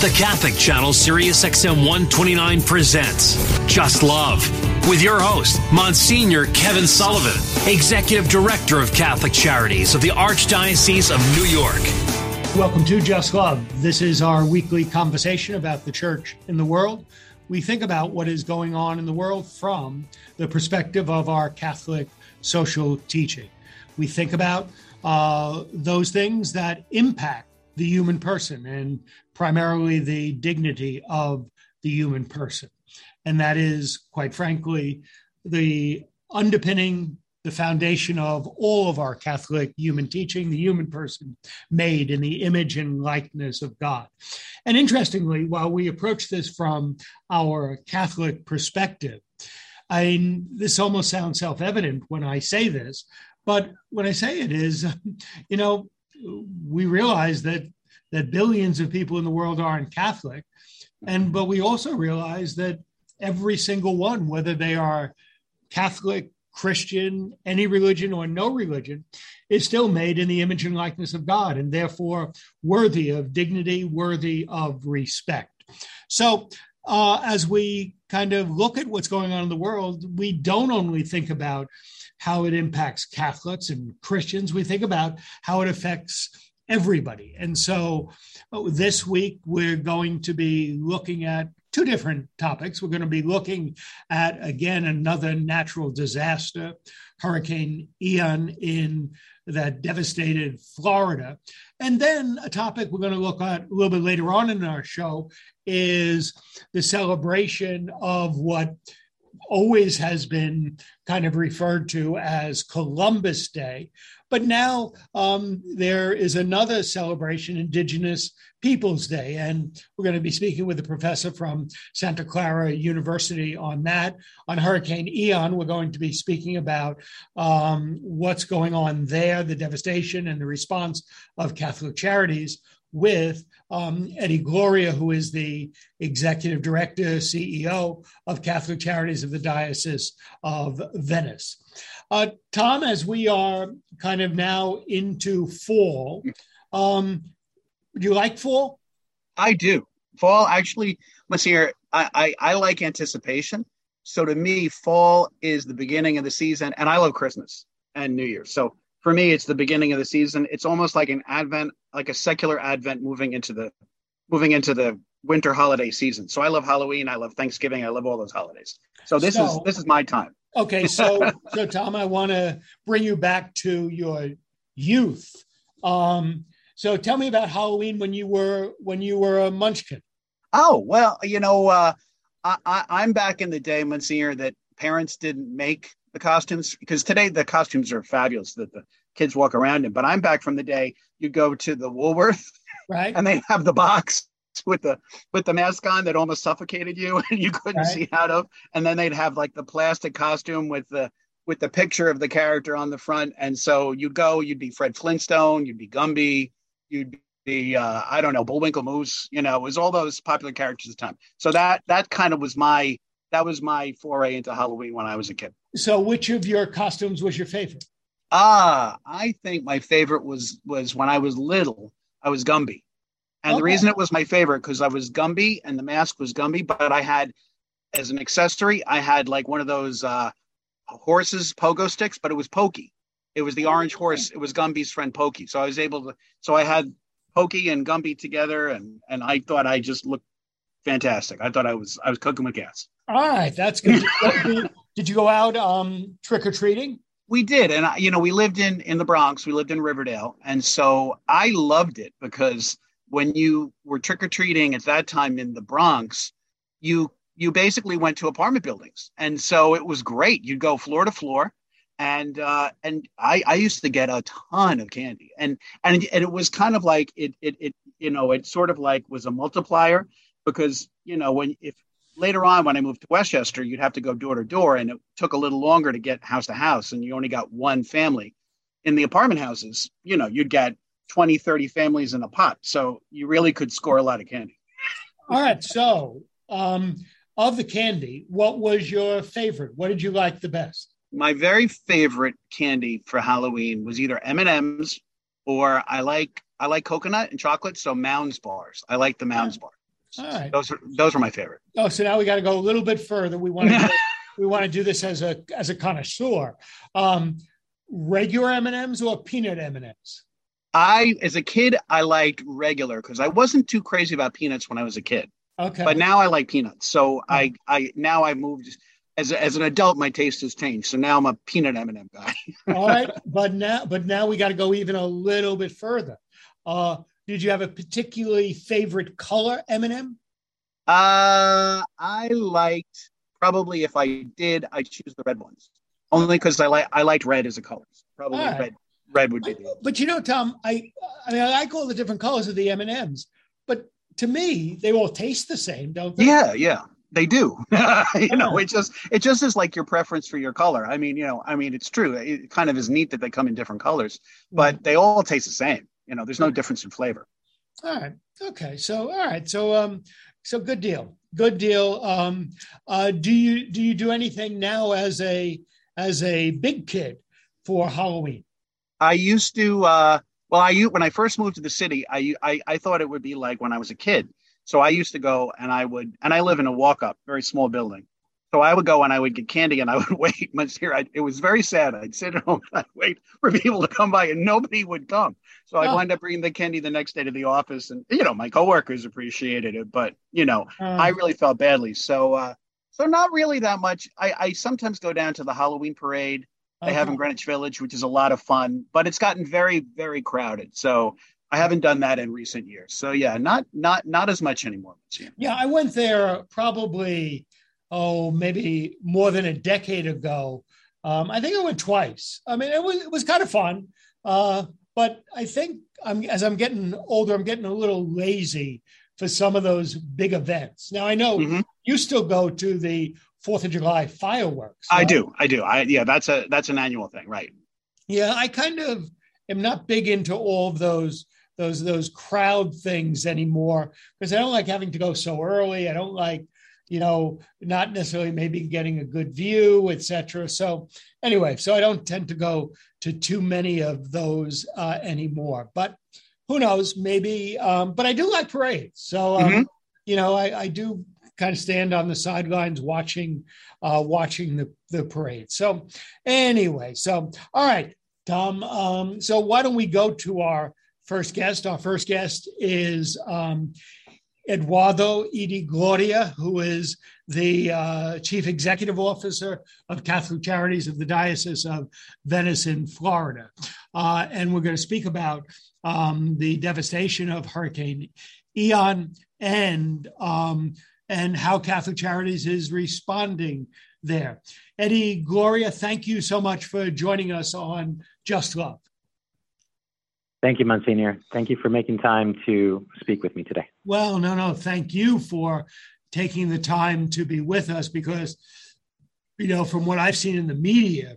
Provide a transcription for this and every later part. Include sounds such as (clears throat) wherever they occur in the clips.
The Catholic Channel Sirius XM 129 presents Just Love with your host, Monsignor Kevin Sullivan, Executive Director of Catholic Charities of the Archdiocese of New York. Welcome to Just Love. This is our weekly conversation about the church in the world. We think about what is going on in the world from the perspective of our Catholic social teaching. We think about uh, those things that impact the human person and primarily the dignity of the human person. And that is, quite frankly, the underpinning, the foundation of all of our Catholic human teaching, the human person made in the image and likeness of God. And interestingly, while we approach this from our Catholic perspective, I this almost sounds self-evident when I say this, but when I say it is, (laughs) you know, we realize that that billions of people in the world aren't Catholic, and but we also realize that every single one, whether they are Catholic, Christian, any religion or no religion, is still made in the image and likeness of God, and therefore worthy of dignity, worthy of respect. So, uh, as we kind of look at what's going on in the world, we don't only think about how it impacts Catholics and Christians, we think about how it affects everybody. And so oh, this week, we're going to be looking at two different topics. We're going to be looking at, again, another natural disaster, Hurricane Ian in that devastated Florida. And then a topic we're going to look at a little bit later on in our show is the celebration of what always has been kind of referred to as Columbus Day. But now um, there is another celebration, Indigenous Peoples Day. And we're going to be speaking with a professor from Santa Clara University on that. On Hurricane Ian, we're going to be speaking about um, what's going on there, the devastation and the response of Catholic Charities with um, Eddie Gloria, who is the executive director, CEO of Catholic Charities of the Diocese of Venice. Uh, Tom, as we are kind of now into fall, um, do you like fall? I do. Fall, actually, Monsignor, I, I, I like anticipation. So to me, fall is the beginning of the season, and I love Christmas and New Year. So for me, it's the beginning of the season. It's almost like an advent, like a secular advent moving into the moving into the winter holiday season. So I love Halloween, I love Thanksgiving, I love all those holidays. So this so, is this is my time. Okay, so (laughs) so Tom, I want to bring you back to your youth. Um, so tell me about Halloween when you were when you were a munchkin. Oh well, you know, uh, I, I, am back in the day, Monsignor, that parents didn't make the costumes because today the costumes are fabulous that the kids walk around in. But I'm back from the day you go to the Woolworth, right? And they have the box with the with the mask on that almost suffocated you (laughs) and you couldn't right. see out of. And then they'd have like the plastic costume with the with the picture of the character on the front. And so you'd go, you'd be Fred Flintstone, you'd be Gumby, you'd be uh, I don't know, Bullwinkle Moose, you know, it was all those popular characters at the time. So that that kind of was my that was my foray into Halloween when I was a kid. So, which of your costumes was your favorite? Ah, I think my favorite was was when I was little. I was Gumby, and okay. the reason it was my favorite because I was Gumby and the mask was Gumby, but I had as an accessory I had like one of those uh, horses pogo sticks, but it was Pokey. It was the orange horse. It was Gumby's friend Pokey. So I was able to. So I had Pokey and Gumby together, and and I thought I just looked fantastic. I thought I was I was cooking with gas. All right, that's good. did you go out um, trick or treating? We did, and I, you know, we lived in in the Bronx. We lived in Riverdale, and so I loved it because when you were trick or treating at that time in the Bronx, you you basically went to apartment buildings, and so it was great. You'd go floor to floor, and uh, and I, I used to get a ton of candy, and and and it was kind of like it it it you know it sort of like was a multiplier because you know when if later on when I moved to Westchester, you'd have to go door to door, and it took a little longer to get house to house, and you only got one family. In the apartment houses, you know, you'd get 20, 30 families in a pot. So you really could score a lot of candy. All right. So, um, of the candy, what was your favorite? What did you like the best? My very favorite candy for Halloween was either M and M's or I like I like coconut and chocolate. So Mounds bars. I like the Mounds bar. All right. Those are those are my favorite. Oh, so now we got to go a little bit further. We want to (laughs) we want to do this as a as a connoisseur. Um, regular M and M's or peanut M and M's? I, as a kid, I liked regular because I wasn't too crazy about peanuts when I was a kid. Okay. But now I like peanuts. So mm. I, I now I moved as as an adult. My taste has changed. So now I'm a peanut M and m guy. All right, (laughs) but now but now we got to go even a little bit further. Uh, did you have a particularly favorite color M&M? Uh, I liked probably if I did, I choose the red ones only because I like I liked red as a color. Probably right. red. Red would be. The but you know, Tom, I I mean I like all the different colors of the M and M's, but to me they all taste the same, don't they? Yeah, yeah they do (laughs) you know it just it just is like your preference for your color i mean you know i mean it's true it kind of is neat that they come in different colors but mm. they all taste the same you know, there's no difference in flavor. All right. Okay. So all right. So um, so good deal. Good deal. Um, uh, do you do you do anything now as a as a big kid for Halloween? I used to. Uh, well, I when I first moved to the city, I, I I thought it would be like when I was a kid. So I used to go and I would, and I live in a walk up, very small building. So I would go and I would get candy and I would (laughs) wait. Much here, I, it was very sad. I'd sit at home (laughs) and I'd wait for people to come by and nobody would come. So I'd oh. wind up bringing the candy the next day to the office, and you know my coworkers appreciated it, but you know oh. I really felt badly. So uh, so not really that much. I, I sometimes go down to the Halloween parade they okay. have in Greenwich Village, which is a lot of fun, but it's gotten very very crowded. So I haven't done that in recent years. So yeah, not not not as much anymore. Yeah, I went there probably oh, maybe more than a decade ago. Um, I think I went twice. I mean, it was it was kind of fun, uh, but I think I'm, as I'm getting older, I'm getting a little lazy for some of those big events. Now I know mm-hmm. you still go to the Fourth of July fireworks. Right? I do, I do. I yeah, that's a that's an annual thing, right? Yeah, I kind of am not big into all of those those those crowd things anymore because I don't like having to go so early. I don't like you know, not necessarily maybe getting a good view, etc. So anyway, so I don't tend to go to too many of those uh, anymore. But who knows? Maybe. Um, but I do like parades. So um, mm-hmm. you know, I, I, do kind of stand on the sidelines watching uh, watching the the parade. So anyway, so all right, Tom. Um, so why don't we go to our first guest? Our first guest is um, Eduardo E. di Gloria, who is the uh, Chief Executive Officer of Catholic Charities of the Diocese of Venice in Florida. Uh, and we're going to speak about um, the devastation of Hurricane Ian and, um, and how Catholic Charities is responding there. Eddie Gloria, thank you so much for joining us on Just Love. Thank you, Monsignor. Thank you for making time to speak with me today. Well, no, no. Thank you for taking the time to be with us because, you know, from what I've seen in the media,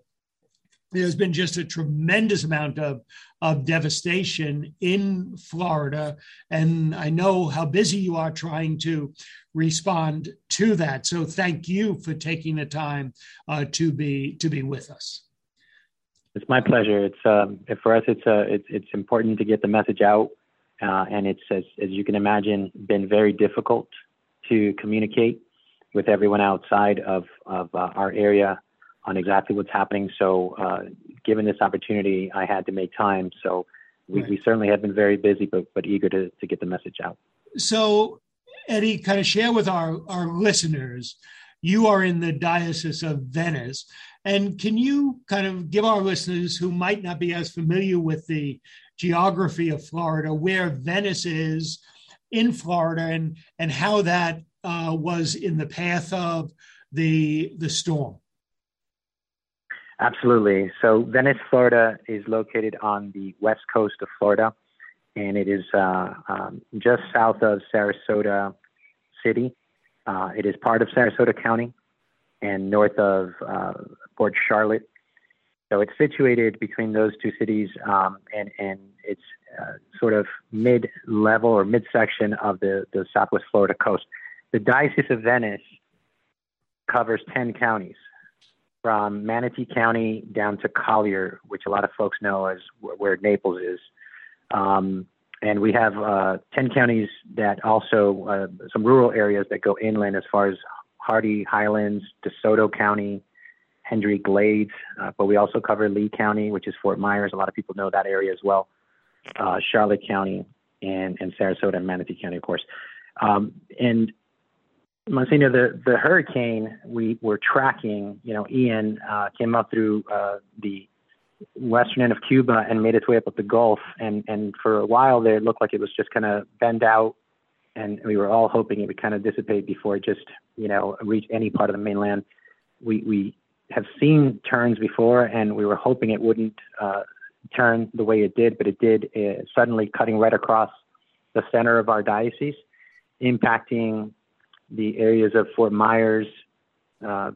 there's been just a tremendous amount of, of devastation in Florida. And I know how busy you are trying to respond to that. So thank you for taking the time uh, to be to be with us. It's my pleasure. It's um, for us. It's uh, it's it's important to get the message out, uh, and it's as as you can imagine, been very difficult to communicate with everyone outside of of uh, our area on exactly what's happening. So, uh, given this opportunity, I had to make time. So, we, right. we certainly have been very busy, but but eager to to get the message out. So, Eddie, kind of share with our our listeners. You are in the Diocese of Venice. And can you kind of give our listeners who might not be as familiar with the geography of Florida where Venice is in Florida and, and how that uh, was in the path of the, the storm? Absolutely. So, Venice, Florida is located on the west coast of Florida, and it is uh, um, just south of Sarasota City. Uh, it is part of Sarasota County and north of uh, Port Charlotte. So it's situated between those two cities, um, and and it's uh, sort of mid-level or mid-section of the the Southwest Florida coast. The Diocese of Venice covers ten counties, from Manatee County down to Collier, which a lot of folks know as where Naples is. Um, and we have uh, 10 counties that also, uh, some rural areas that go inland as far as Hardee Highlands, DeSoto County, Hendry Glades, uh, but we also cover Lee County, which is Fort Myers. A lot of people know that area as well. Uh, Charlotte County and, and Sarasota and Manatee County, of course. Um, and Monsignor, the, the hurricane we were tracking, you know, Ian uh, came up through uh, the western end of Cuba and made its way up, up the Gulf. And, and for a while there, it looked like it was just kind of bend out. And we were all hoping it would kind of dissipate before it just, you know, reach any part of the mainland. We, we have seen turns before, and we were hoping it wouldn't uh, turn the way it did, but it did, uh, suddenly cutting right across the center of our diocese, impacting the areas of Fort Myers, uh,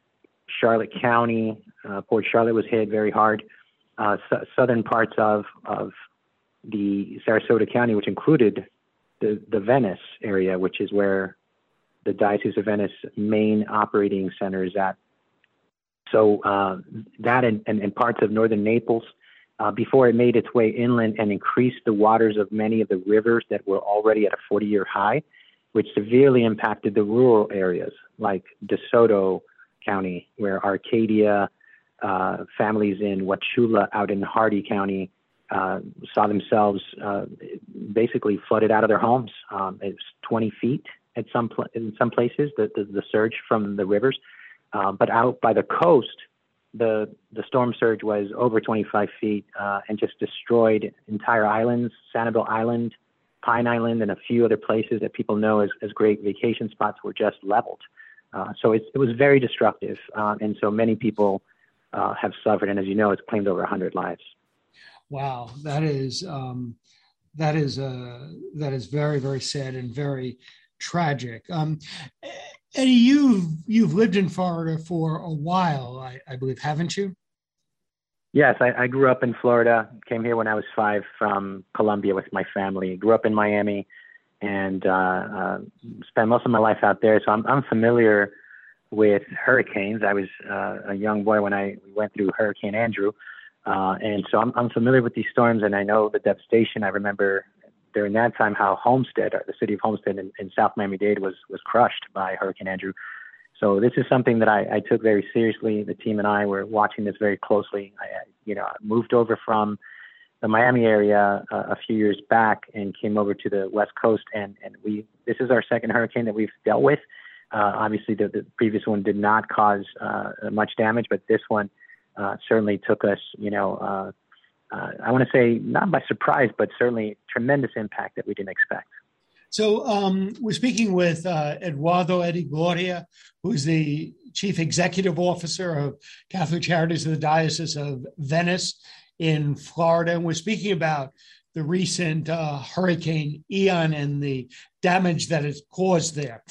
Charlotte County. Uh, Port Charlotte was hit very hard uh, southern parts of of the Sarasota County, which included the the Venice area, which is where the Diocese of Venice main operating center is at. So uh, that and, and, and, parts of northern Naples, uh, before it made its way inland and increased the waters of many of the rivers that were already at a 40-year high, which severely impacted the rural areas like DeSoto County, where Arcadia, uh, families in Wauchula out in Hardee County uh, saw themselves uh, basically flooded out of their homes. Um, it's 20 feet at some pl- in some places, the, the, the surge from the rivers. Uh, but out by the coast, the the storm surge was over 25 feet uh, and just destroyed entire islands, Sanibel Island, Pine Island, and a few other places that people know as, as great vacation spots were just leveled. Uh, so it was very destructive, uh, and so many people uh, have suffered, and as you know, it's claimed over 100 lives. Wow, that is um, that is uh, that is very very sad and very tragic. Um, Eddie, you've you've lived in Florida for a while, I, I believe, haven't you? Yes, I, I, grew up in Florida. Came here when I was five from Colombia with my family. Grew up in Miami, and uh, uh, spent most of my life out there. So I'm, I'm familiar with hurricanes. I was uh, a young boy when I went through Hurricane Andrew, uh, and so I'm, I'm familiar with these storms, and I know the devastation. I remember during that time how Homestead, the city of Homestead in, in South Miami-Dade, was was crushed by Hurricane Andrew. So this is something that I, I took very seriously. The team and I were watching this very closely. I, you know, moved over from the Miami area uh, a few years back and came over to the West Coast, and and we this is our second hurricane that we've dealt with. Uh, obviously, the, the, previous one did not cause uh, much damage, but this one uh, certainly took us, you know, uh, uh, I want to say not by surprise, but certainly tremendous impact that we didn't expect. So um, we're speaking with uh, Eduardo Eddie Gloria, who's the chief executive officer of Catholic Charities of the Diocese of Venice in Florida, and we're speaking about the recent Hurricane Ian and the damage that it caused there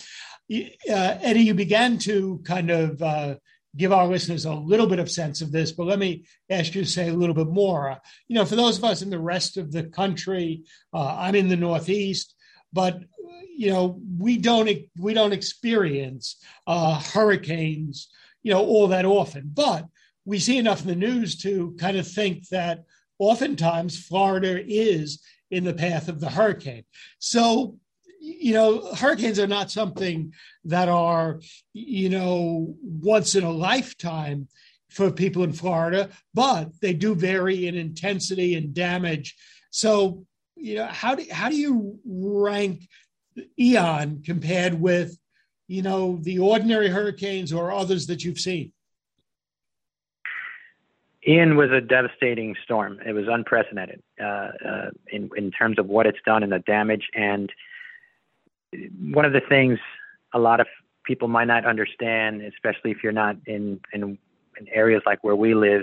uh, Eddie, you began to kind of uh, give our listeners a little bit of sense of this, but let me ask you to say a little bit more. You know, for those of us in the rest of the country, uh, I'm in the Northeast, but you know, we don't we don't experience uh, hurricanes, you know, all that often. But we see enough in the news to kind of think that oftentimes Florida is in the path of the hurricane. So you know, hurricanes are not something that are, you know, once in a lifetime for people in Florida, but they do vary in intensity and damage. So, you know, how do how do you rank Ian compared with, you know, the ordinary hurricanes or others that you've seen? Ian was a devastating storm. It was unprecedented uh, uh, in in terms of what it's done and the damage and one of the things a lot of people might not understand, especially if you're not in in, in areas like where we live.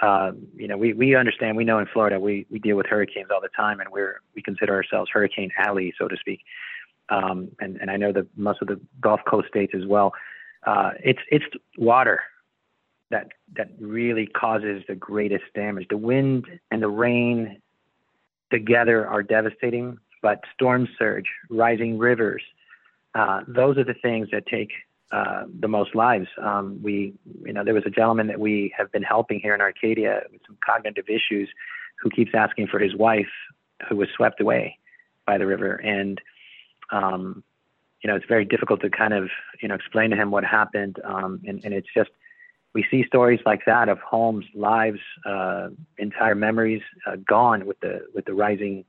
Uh, you know, we, we understand, we know in Florida, we, we deal with hurricanes all the time and we're, we consider ourselves hurricane alley, so to speak. Um, and, and I know that most of the Gulf Coast states as well. Uh, it's, it's water that, that really causes the greatest damage. The wind and the rain together are devastating, but storm surge, rising rivers, uh, those are the things that take uh, the most lives. Um, we, you know, there was a gentleman that we have been helping here in Arcadia with some cognitive issues, who keeps asking for his wife, who was swept away by the river, and um, you know, it's very difficult to kind of you know explain to him what happened, um, and, and it's just we see stories like that of homes, lives, uh, entire memories uh, gone with the with the rising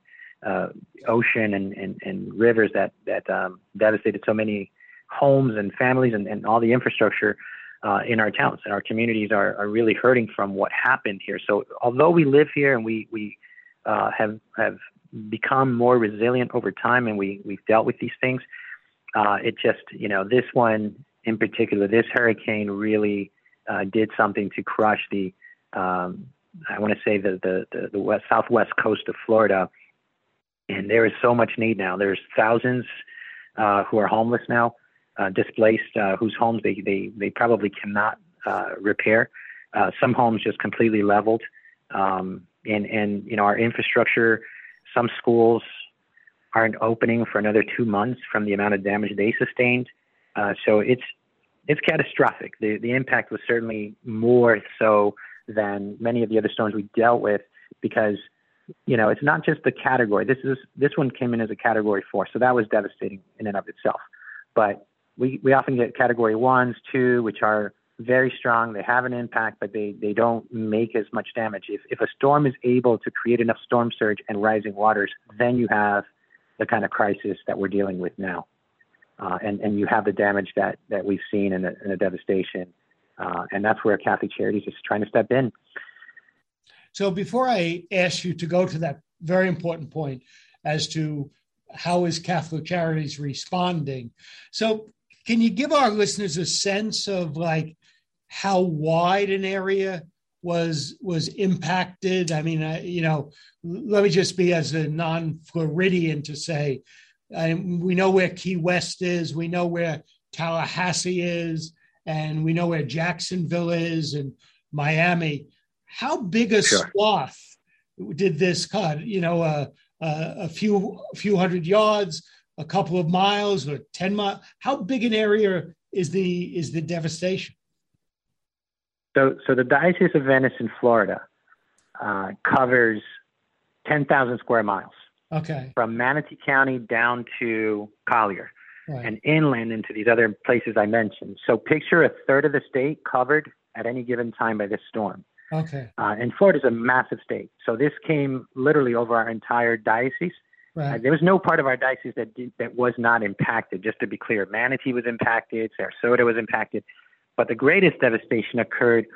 uh, ocean and, and, and rivers that that um, devastated so many homes and families and, and all the infrastructure uh, in our towns and our communities are, are really hurting from what happened here. So although we live here and we we uh, have have become more resilient over time and we we've dealt with these things, uh, it just you know this one in particular, this hurricane really uh, did something to crush the um, I want to say the the the, the west, southwest coast of Florida, and there is so much need now. There's thousands uh, who are homeless now, uh, displaced, uh, whose homes they they they probably cannot uh, repair. Uh, some homes just completely leveled, um, and and you know our infrastructure, some schools aren't opening for another two months from the amount of damage they sustained. so it's it's catastrophic. The the impact was certainly more so than many of the other storms we dealt with because you know it's not just the category. This is this one came in as a category four, so that was devastating in and of itself. But we we often get category ones, two, which are very strong. They have an impact, but they they don't make as much damage. If if a storm is able to create enough storm surge and rising waters, then you have the kind of crisis that we're dealing with now uh, and and you have the damage that that we've seen and the, devastation, uh, and that's where Catholic Charities is trying to step in. So before I ask you to go to that very important point as to how is Catholic Charities responding, so can you give our listeners a sense of like how wide an area was was impacted? I mean, I, you know, let me just be as a non-Floridian to say and we know where Key West is, we know where Tallahassee is, and we know where Jacksonville is and Miami. How big a sure. swath did this cut? You know, uh, uh, a few a few hundred yards, a couple of miles, or ten miles. How big an area is the is the devastation? So, so the Diocese of Venice in Florida uh, covers ten thousand square miles. Okay. From Manatee County down to Collier right. and inland into these other places I mentioned. So picture a third of the state covered at any given time by this storm. Okay. Uh, and Florida is a massive state. So this came literally over our entire diocese. Right. Uh, there was no part of our diocese that did, that was not impacted. Just to be clear, Manatee was impacted, Sarasota was impacted, but the greatest devastation occurred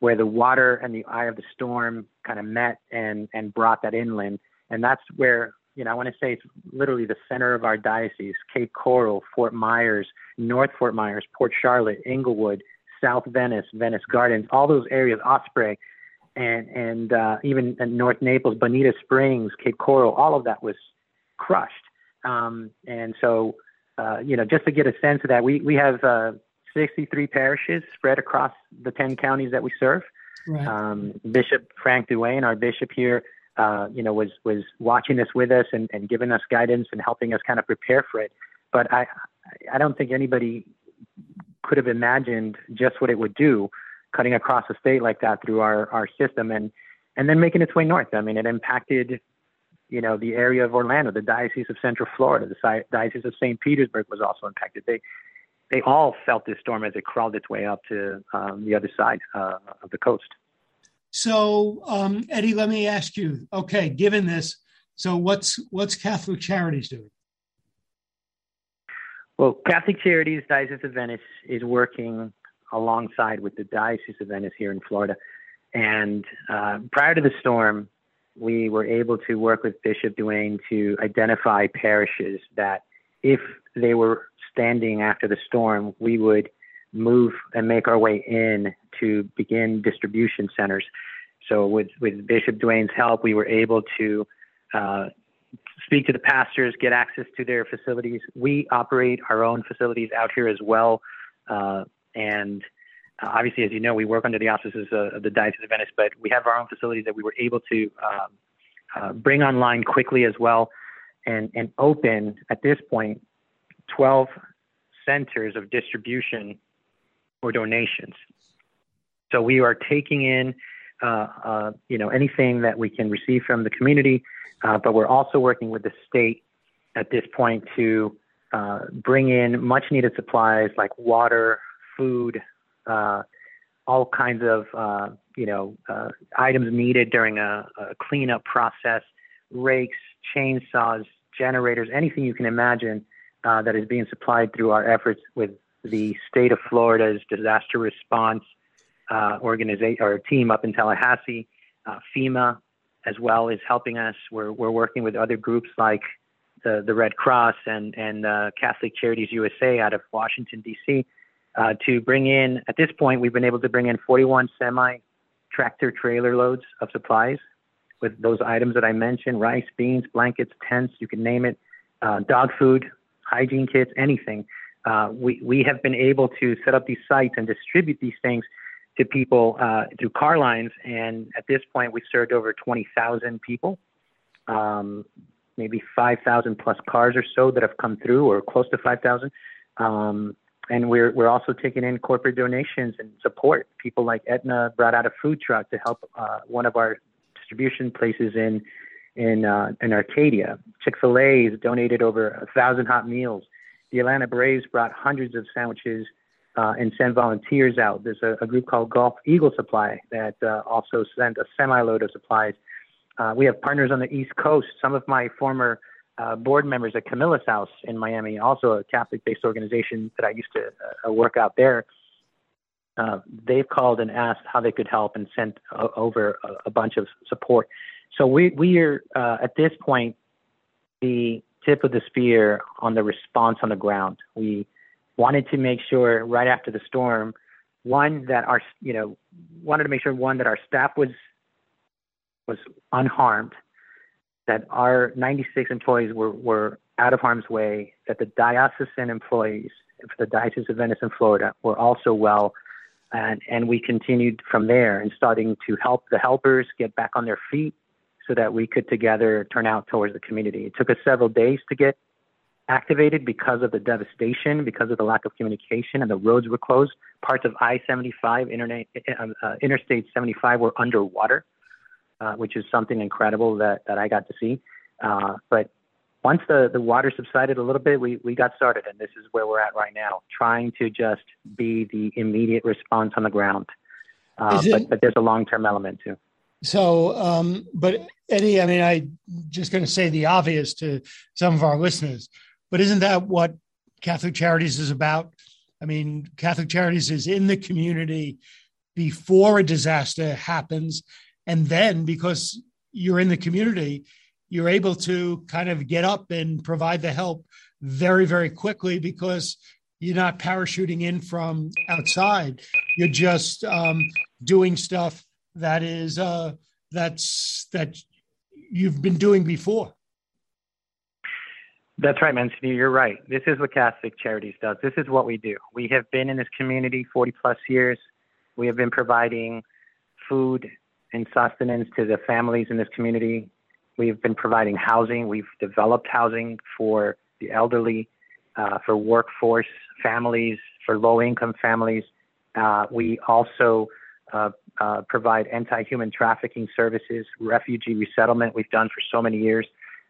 where the water and the eye of the storm kind of met and and brought that inland, and that's where you know, I want to say it's literally the center of our diocese, Cape Coral, Fort Myers, North Fort Myers, Port Charlotte, Englewood, South Venice, Venice Gardens, all those areas, Osprey, and and uh, even North Naples, Bonita Springs, Cape Coral, all of that was crushed. Um, and so, uh, you know, just to get a sense of that, we we have uh, 63 parishes spread across the 10 counties that we serve. Right. Um, bishop Frank Dewane, our bishop here, uh, you know, was was watching this with us and, and giving us guidance and helping us kind of prepare for it. But I I don't think anybody could have imagined just what it would do, cutting across a state like that through our our system and and then making its way north. I mean, it impacted you know the area of Orlando, the diocese of Central Florida, the diocese of St. Petersburg was also impacted. They they all felt this storm as it crawled its way up to um, the other side uh, of the coast. So, um, Eddie, let me ask you. Okay, given this, so what's what's Catholic Charities doing? Well, Catholic Charities Diocese of Venice is working alongside with the Diocese of Venice here in Florida. And uh, prior to the storm, we were able to work with Bishop Dewane to identify parishes that, if they were standing after the storm, we would move and make our way in to begin distribution centers. So with, with Bishop Dewane's help, we were able to uh, speak to the pastors, get access to their facilities. We operate our own facilities out here as well. Uh, and uh, obviously, as you know, we work under the auspices of the Diocese of Venice, but we have our own facilities that we were able to um, uh, bring online quickly as well and, and open at this point 12 centers of distribution or donations. So we are taking in, you know, anything that we can receive from the community, uh, but we're also working with the state at this point to uh, bring in much needed supplies like water, food, uh, all kinds of uh, you know uh, items needed during a, a, cleanup process, rakes, chainsaws, generators, anything you can imagine uh, that is being supplied through our efforts with the state of Florida's disaster response uh, organization or team up in Tallahassee. Uh, FEMA as well is helping us. We're we're working with other groups like the the Red Cross and and uh, Catholic Charities USA out of Washington D.C. Uh, to bring in. At this point, we've been able to bring in 41 semi tractor trailer loads of supplies with those items that I mentioned: rice, beans, blankets, tents, you can name it, uh, dog food, hygiene kits, anything. Uh, we we have been able to set up these sites and distribute these things to people uh, through car lines. And at this point, we've served over 20,000 people. Um, maybe 5,000 plus cars or so that have come through, or close to 5,000. Um, and we're we're also taking in corporate donations and support. People like Aetna brought out a food truck to help uh, one of our distribution places in in uh, in Arcadia. Chick Fil A has donated over a thousand hot meals. The Atlanta Braves brought hundreds of sandwiches uh, and send volunteers out. There's a, a, group called Gulf Eagle Supply that uh, also sent a semi load of supplies uh, we have partners on the East Coast. Some of my former uh, board members at Camillus House in Miami, also a Catholic-based organization that I used to uh, work out there. Uh, they've called and asked how they could help and sent over a, a, bunch of support. So we we are at this point the tip of the spear on the response on the ground. We wanted to make sure right after the storm, one that our you know wanted to make sure one that our staff was was unharmed, that our 96 employees were, were out of harm's way, that the diocesan employees for the Diocese of Venice and Florida were also well. And, and we continued from there and starting to help the helpers get back on their feet so that we could together turn out towards the community. It took us several days to get activated because of the devastation, because of the lack of communication, and the roads were closed. Parts of I 75, uh, Interstate 75, were underwater uh, which is something incredible that, that I got to see. Uh, but once the, the water subsided a little bit, we, we got started, and this is where we're at right now, trying to just be the immediate response on the ground. Uh, it, but, but there's a long term element too. So, um, but Eddie, I mean, I just going to say the obvious to some of our listeners, but isn't that what Catholic Charities is about? I mean, Catholic Charities is in the community before a disaster happens and then because you're in the community, you're able to kind of get up and provide the help very, very quickly because you're not parachuting in from outside. You're just um, doing stuff that is uh, that's that you've been doing before. That's right, Monsignor. You're right. This is what Catholic Charities does. This is what we do. We have been in this community 40 plus years. We have been providing food and sustenance to the families in this community. We've been providing housing. We've developed housing for the elderly, uh, for workforce families, for low income families. Uh, we also uh, uh, provide anti human trafficking services, refugee resettlement, we've done for so many years.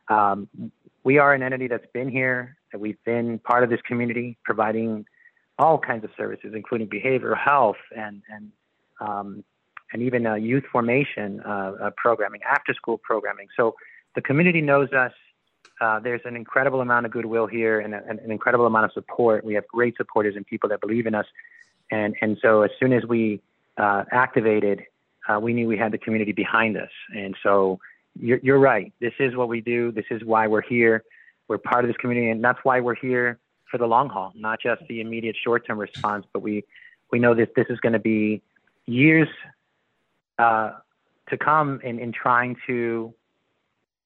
Um, we are an entity that's been here, that we've been part of this community, providing all kinds of services, including behavioral health and, and um, and even youth formation uh, programming, after school programming. So the community knows us. Uh, there's an incredible amount of goodwill here and, a, an incredible amount of support. We have great supporters and people that believe in us. And, and so as soon as we uh, activated, uh, we knew we had the community behind us. And so you're, you're right. This is what we do. This is why we're here. We're part of this community, and that's why we're here for the long haul, not just the immediate short-term response, but we, we know that this is going to be years uh, to come in, in trying to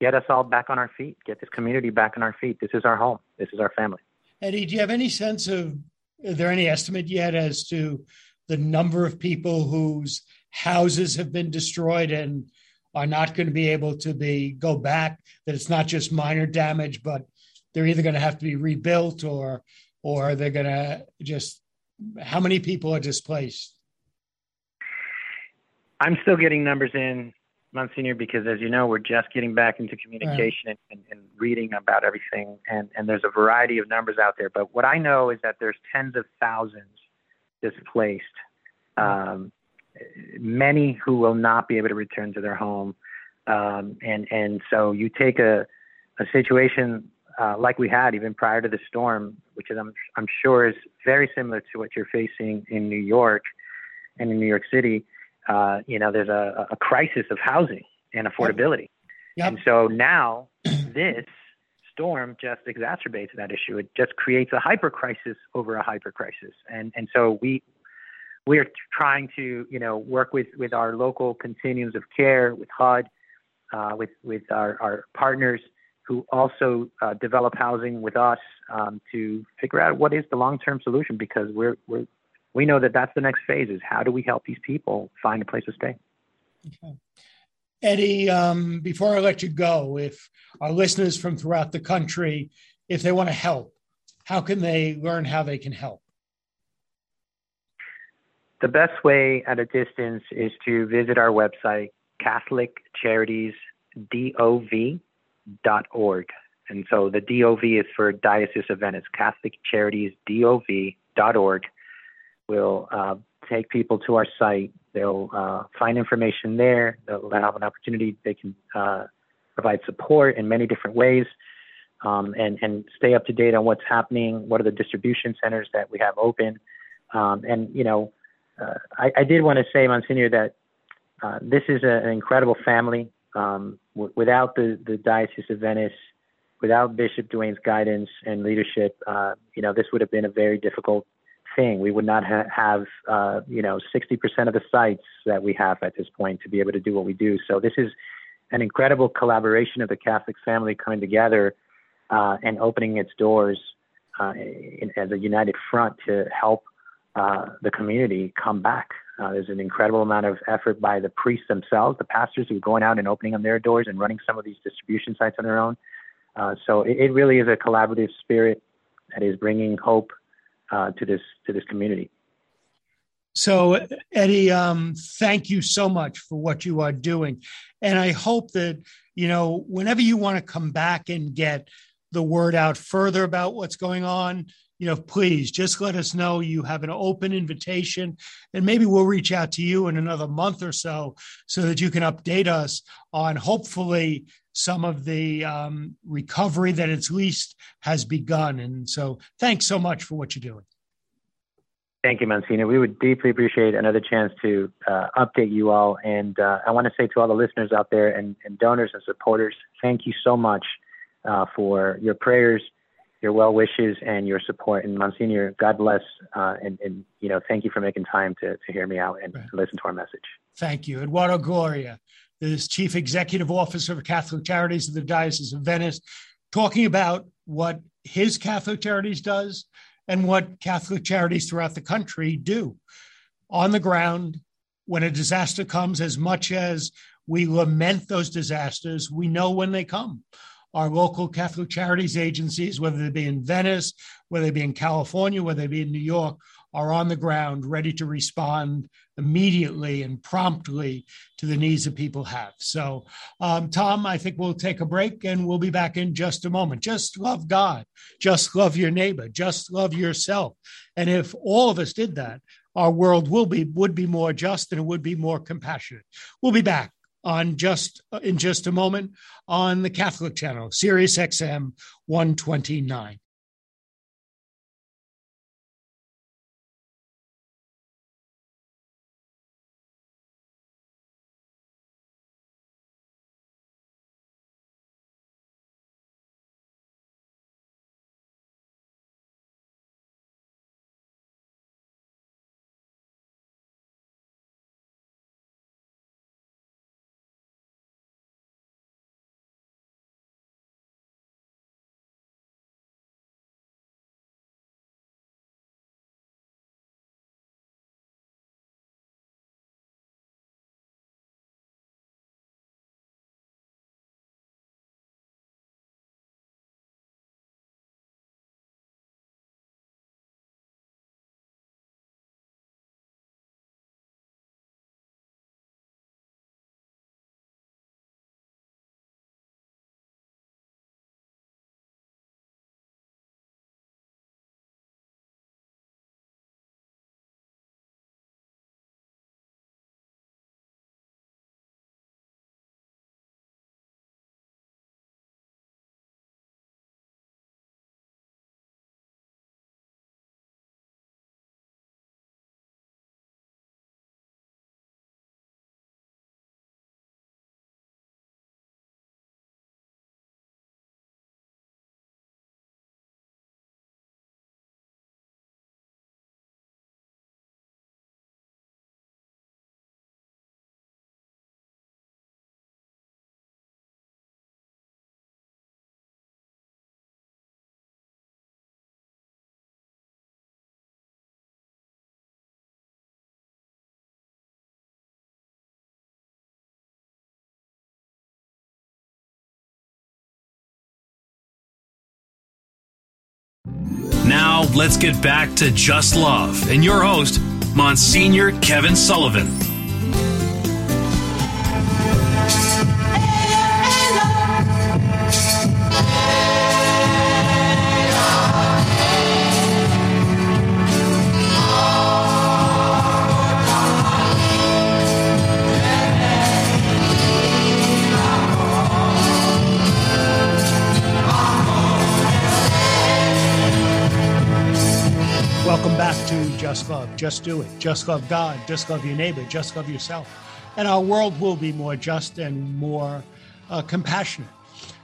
get us all back on our feet, get this community back on our feet. This is our home. This is our family. Eddie, do you have any sense of, is there any estimate yet as to the number of people whose houses have been destroyed and are not going to be able to be go back that it's not just minor damage but they're either going to have to be rebuilt or or they're going to just how many people are displaced I'm still getting numbers in Monsignor, because as you know, we're just getting back into communication right. and, and, and, reading about everything, and, and there's a variety of numbers out there. But what I know is that there's tens of thousands displaced, um, many who will not be able to return to their home, um, and and so you take a a situation uh, like we had even prior to the storm, which is I'm I'm sure is very similar to what you're facing in New York and in New York City uh, you know, there's a, a, crisis of housing and affordability. Yep. And so now (clears throat) this storm just exacerbates that issue. It just creates a hyper crisis over a hyper crisis. And, and so we, we are trying to, you know, work with, with our local continuums of care, with HUD, uh, with, with our, our partners who also uh, develop housing with us um, to figure out what is the long-term solution because we're, we're we know that that's the next phase is how do we help these people find a place to stay okay. eddie um, before i let you go if our listeners from throughout the country if they want to help how can they learn how they can help the best way at a distance is to visit our website catholiccharities.dov.org and so the dov is for diocese of venice catholiccharities.dov.org will uh, take people to our site. They'll uh, find information there. They'll have an opportunity. They can uh, provide support in many different ways um, and, and stay up to date on what's happening. What are the distribution centers that we have open? Um, and, you know, uh, I, I, did want to say, Monsignor, that uh, this is a, an incredible family. Um, w- without the, the Diocese of Venice, without Bishop Dewane's guidance and leadership, uh, you know, this would have been a very difficult thing. We would not ha- have, uh, you know, 60% of the sites that we have at this point to be able to do what we do. So this is an incredible collaboration of the Catholic family coming together uh, and opening its doors uh, in, as a united front to help uh, the community come back. Uh, there's an incredible amount of effort by the priests themselves, the pastors who are going out and opening on their doors and running some of these distribution sites on their own. Uh, so it, it really is a collaborative spirit that is bringing hope uh, to this to this community. So, Eddie, um, thank you so much for what you are doing, and I hope that you know whenever you want to come back and get the word out further about what's going on, you know, please just let us know you have an open invitation, and maybe we'll reach out to you in another month or so so that you can update us on hopefully some of the um, recovery that at least has begun. And so, thanks so much for what you're doing. Thank you, Monsignor. We would deeply appreciate another chance to uh, update you all. And uh, I want to say to all the listeners out there and, and donors and supporters, thank you so much uh, for your prayers, your well wishes, and your support. And Monsignor, God bless. Uh, and, and, you know, thank you for making time to, to hear me out and right. listen to our message. Thank you. Eduardo Gloria is Chief Executive Officer of Catholic Charities of the Diocese of Venice, talking about what his Catholic Charities does and what Catholic charities throughout the country do. On the ground, when a disaster comes, as much as we lament those disasters, we know when they come. Our local Catholic charities agencies, whether they be in Venice, whether they be in California, whether they be in New York, are on the ground ready to respond immediately and promptly to the needs that people have. So, um, Tom, I think we'll take a break and we'll be back in just a moment. Just love God, just love your neighbor, just love yourself. And if all of us did that, our world will be would be more just and it would be more compassionate. We'll be back on just in just a moment on the Catholic channel, Sirius XM 129. Now, let's get back to Just Love and your host, Monsignor Kevin Sullivan. Just love. Just do it. Just love God. Just love your neighbor. Just love yourself. And our world will be more just and more uh, compassionate.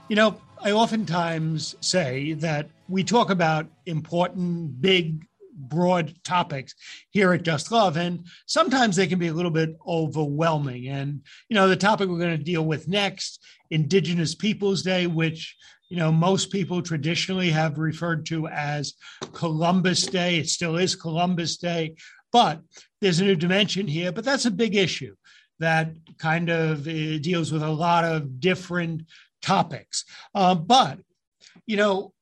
You know, I oftentimes say that we talk about important, big, broad topics here at Just Love, and sometimes they can be a little bit overwhelming. And, you know, the topic we're going to deal with next, Indigenous Peoples Day, which you know, most people traditionally have referred to as Columbus Day. It still is Columbus Day, but there's a new dimension here. But that's a big issue that kind of uh, deals with a lot of different topics. Uh, but, you know,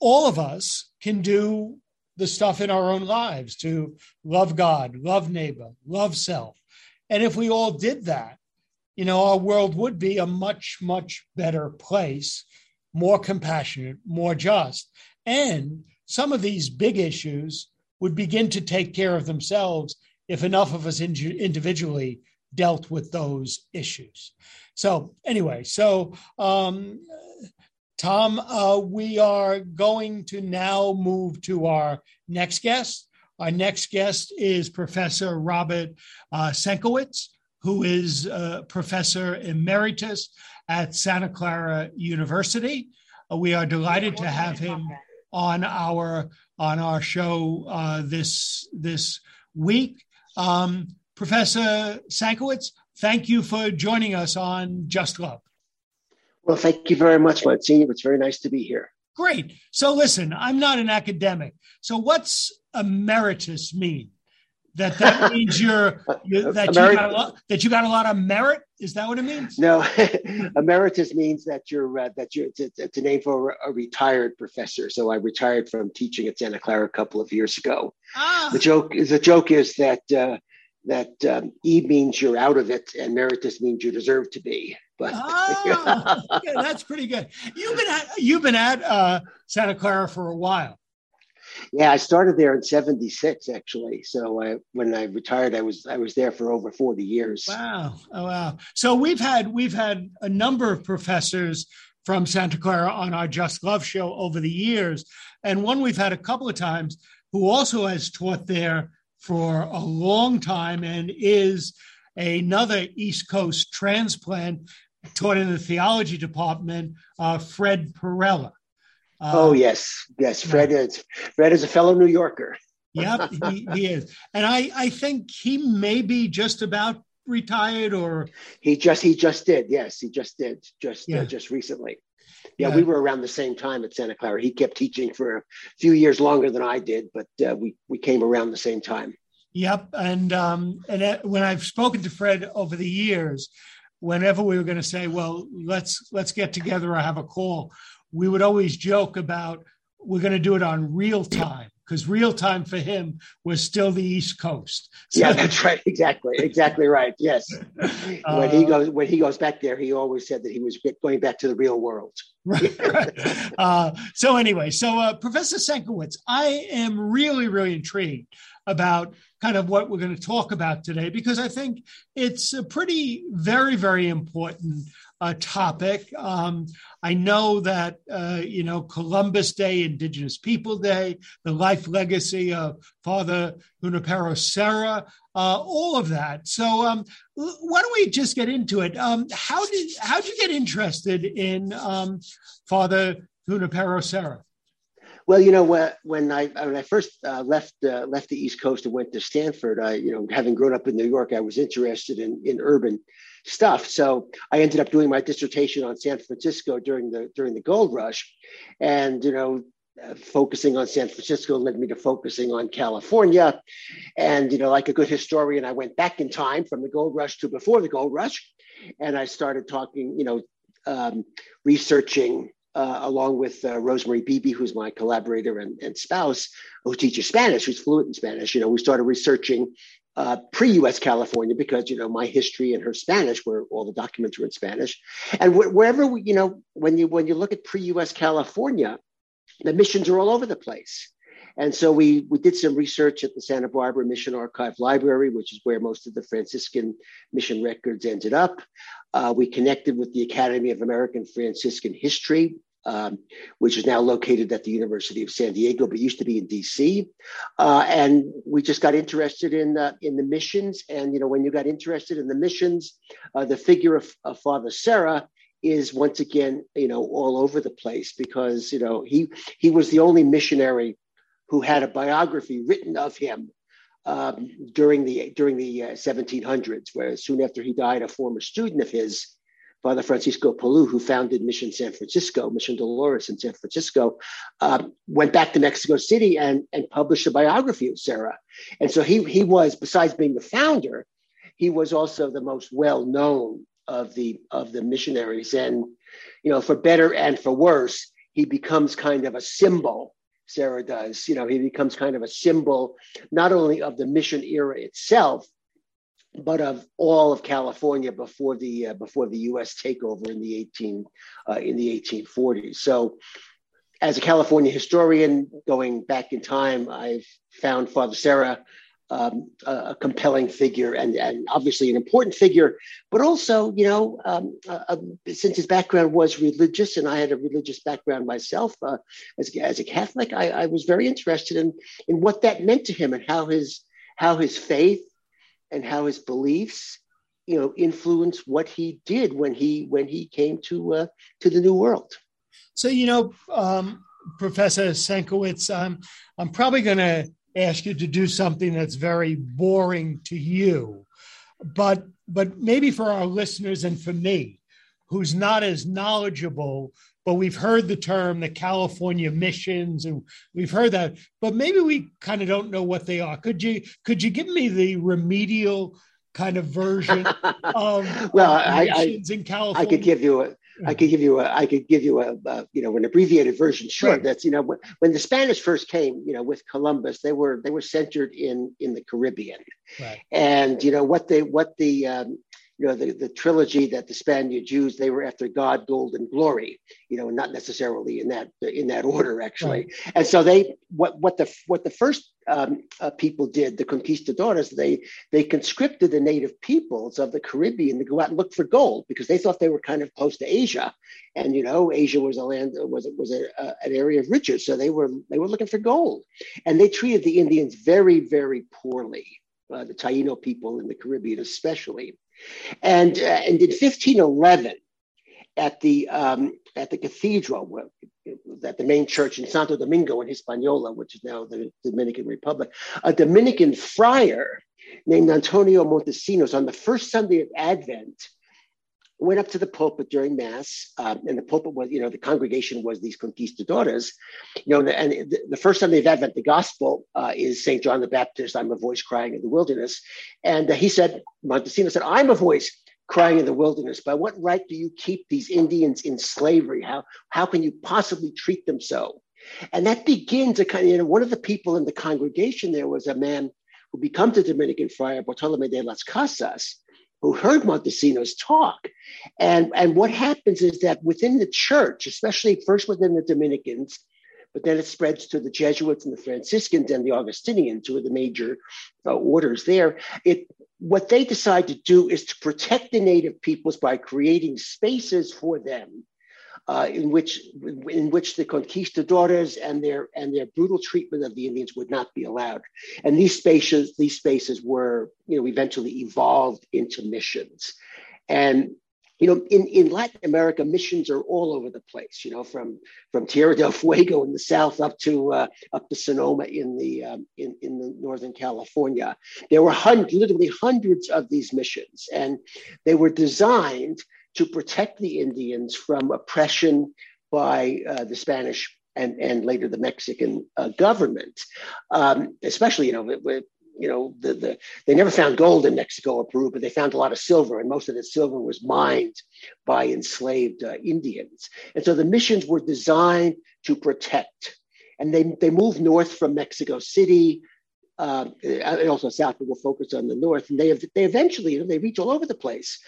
all of us can do the stuff in our own lives to love God, love neighbor, love self. And if we all did that, you know, our world would be a much, much better place more compassionate, more just. And some of these big issues would begin to take care of themselves if enough of us individually dealt with those issues. So, anyway, so um, Tom, uh, we are going to now move to our next guest. Our next guest is Professor Robert uh, Senkewicz, who is a professor emeritus at Santa Clara University. Uh, we are delighted to have him on our on our show uh, this this week. Um, Professor Senkewicz, thank you for joining us on Just Love. Well, thank you very much, Monsignor. It's very nice to be here. Great. So, listen, I'm not an academic. So, what's emeritus mean? That that means you're, you (laughs) that you got a lot that you got a lot of merit. Is that what it means? No, (laughs) emeritus means that you're uh, that you're it's, it's, a name for a retired professor. So I retired from teaching at Santa Clara a couple of years ago. Ah. The joke is the joke is that uh, that um, E means you're out of it, and emeritus means you deserve to be. But (laughs) oh, yeah, that's pretty good. You've been at, you've been at uh, Santa Clara for a while. Yeah, I started there in '76 actually. So I, when I retired, I was I was there for over 40 years. Wow! Oh wow! So we've had we've had a number of professors from Santa Clara on our Just Love show over the years, and one we've had a couple of times who also has taught there for a long time and is another East Coast transplant taught in the theology department, uh, Fred Parrella. Um, oh yes, yes. Fred is Fred is a fellow New Yorker. yep, he, he, (laughs) is, and I I think he may be just about retired, or he just he just did. Yes, he just did just uh, yeah. uh, just recently. Yeah, yeah, we were around the same time at Santa Clara. He kept teaching for a few years longer than I did, but uh, we we came around the same time. Yep, and um, and when I've spoken to Fred over the years, whenever we were going to say, well, let's let's get together or have a call, we would always joke about we're going to do it on real time because real time for him was still the East Coast. So, yeah, that's right. Exactly. Exactly right. Yes. Uh, when he goes when he goes back there, he always said that he was going back to the real world. right. right. Uh, so anyway, so uh, Professor Senkewicz, I am really, really intrigued about kind of what we're going to talk about today because I think it's a pretty, very, very important uh, topic. Um, I know that, uh, you know, Columbus Day, Indigenous People Day, the life legacy of Father Junipero Serra, uh, all of that. So um, why don't we just get into it? Um, how did how did you get interested in um, Father Junipero Serra? Well, you know, when I when I first uh, left uh, left the East Coast and went to Stanford, I you know, having grown up in New York, I was interested in in urban stuff. So I ended up doing my dissertation on San Francisco during the during the gold rush, and you know, focusing on San Francisco led me to focusing on California. And, you know, like a good historian, I went back in time from the gold rush to before the gold rush. And I started talking, you know, um, researching uh, along with uh, Rosemary Beebe, who's my collaborator and, and, spouse, who teaches Spanish, who's fluent in Spanish. You know, we started researching uh, pre-U.S. California because you know my history and her Spanish, where all the documents were in Spanish, and wh- wherever we, you know when you when you look at pre-U.S. California, the missions are all over the place. And so we, we did some research at the Santa Barbara Mission Archive Library, which is where most of the Franciscan mission records ended up. Uh, we connected with the Academy of American Franciscan History, um, which is now located at the University of San Diego, but used to be in DC. Uh, and we just got interested in uh, in the missions. And you know, when you got interested in the missions, uh, the figure of, of Father Serra is once again, you know, all over the place because you know he he was the only missionary who had a biography written of him um, during the during the uh, 1700s, where soon after he died, a former student of his, Father Francisco Palou, who founded Mission San Francisco, Mission Dolores in San Francisco, um, went back to Mexico City and, and published a biography of Serra. And so he, he was, besides being the founder, he was also the most well known of the of the missionaries. And you know, for better and for worse, he becomes kind of a symbol Serra does. You know, he becomes kind of a symbol not only of the mission era itself, but of all of California before the uh, before the U.S. takeover in the 18 uh, in the 1840s. So, as a California historian, going back in time, I've found Father Serra um, a, compelling figure and, and obviously an important figure, but also, you know, um, uh, since his background was religious and I had a religious background myself uh, as, as a Catholic, I, I, was very interested in, in what that meant to him and how his, how his faith and how his beliefs, you know, influenced what he did when he, when he came to, uh, to the New World. So, you know, um, Professor Senkewicz, um, I'm probably going to ask you to do something that's very boring to you but but maybe for our listeners and for me who's not as knowledgeable but we've heard the term the california missions and we've heard that but maybe we kind of don't know what they are could you could you give me the remedial kind of version (laughs) of well I, I, in california i could give you a I could give you a, I could give you a, a you know, an abbreviated version. Sure, right. that's you know, when, when, the Spanish first came, you know, with Columbus, they were they were centered in in the Caribbean, right. and you know what they what the um, you know the, the trilogy that the Spaniards used, they were after God, gold, and glory. You know, not necessarily in that in that order actually. Right. And so they what what the what the first um, uh, people did, the conquistadores, they they conscripted the native peoples of the Caribbean to go out and look for gold because they thought they were kind of close to Asia, and you know Asia was a land was was a, a, an area of riches, so they were they were looking for gold, and they treated the Indians very very poorly. Uh, the Taino people in the Caribbean, especially. And, uh, and in 1511, at the, um, at the cathedral, at the main church in Santo Domingo in Hispaniola, which is now the Dominican Republic, a Dominican friar named Antonio Montesinos on the first Sunday of Advent went up to the pulpit during mass, um, and the pulpit was, you know, the congregation was these conquistadores, you know, and the, the first Sunday of Advent, the gospel uh, is St. John the Baptist, I'm a voice crying in the wilderness. And uh, he said, Montesinos said, I'm a voice crying in the wilderness. By what right do you keep these Indians in slavery? How, how can you possibly treat them so? And that begins a kind of, you know, one of the people in the congregation there was a man who becomes a Dominican friar, Bartolome de las Casas, who heard Montesinos talk. And, and what happens is that within the church, especially first within the Dominicans, but then it spreads to the Jesuits and the Franciscans and the Augustinians, who are the major uh, orders there. It what they decide to do is to protect the native peoples by creating spaces for them uh, in which in which the conquistadores and their and their brutal treatment of the Indians would not be allowed. And these spaces these spaces were you know eventually evolved into missions. And you know, in, in Latin America, missions are all over the place. You know, from from Tierra del Fuego in the south up to uh, up to Sonoma in the um, in in the northern California. There were literally hundreds of these missions, and they were designed to protect the Indians from oppression by uh, the Spanish and, and later the Mexican uh, government, um, especially, you know, with, with, you know, the, the they never found gold in Mexico or Peru, but they found a lot of silver, and most of the silver was mined by enslaved uh, Indians. And so the missions were designed to protect. And they, they moved north from Mexico City, uh, and also south, but we'll focus on the north. And they they eventually, you know, they reach all over the place.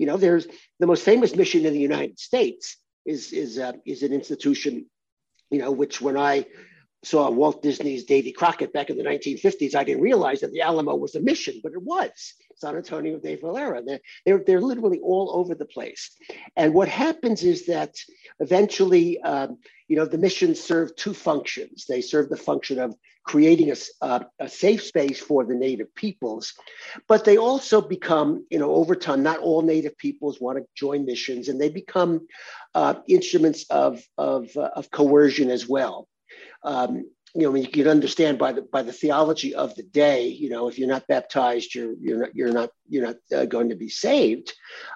You know, there's the most famous mission in the United States is is uh, is an institution, you know, which when I saw Walt Disney's Davy Crockett back in the 1950s, I didn't realize that the Alamo was a mission, but it was San Antonio de Valero. They're, they're, they're literally all over the place. And what happens is that eventually, um, you know, the missions serve two functions. They serve the function of creating a, uh, a safe space for the native peoples, but they also become, you know, over time, not all native peoples want to join missions, and they become uh, instruments of, of, uh, of coercion as well um, you know, you can understand by the by the theology of the day. You know, if you're not baptized, you're you're not you're not you're not uh, going to be saved,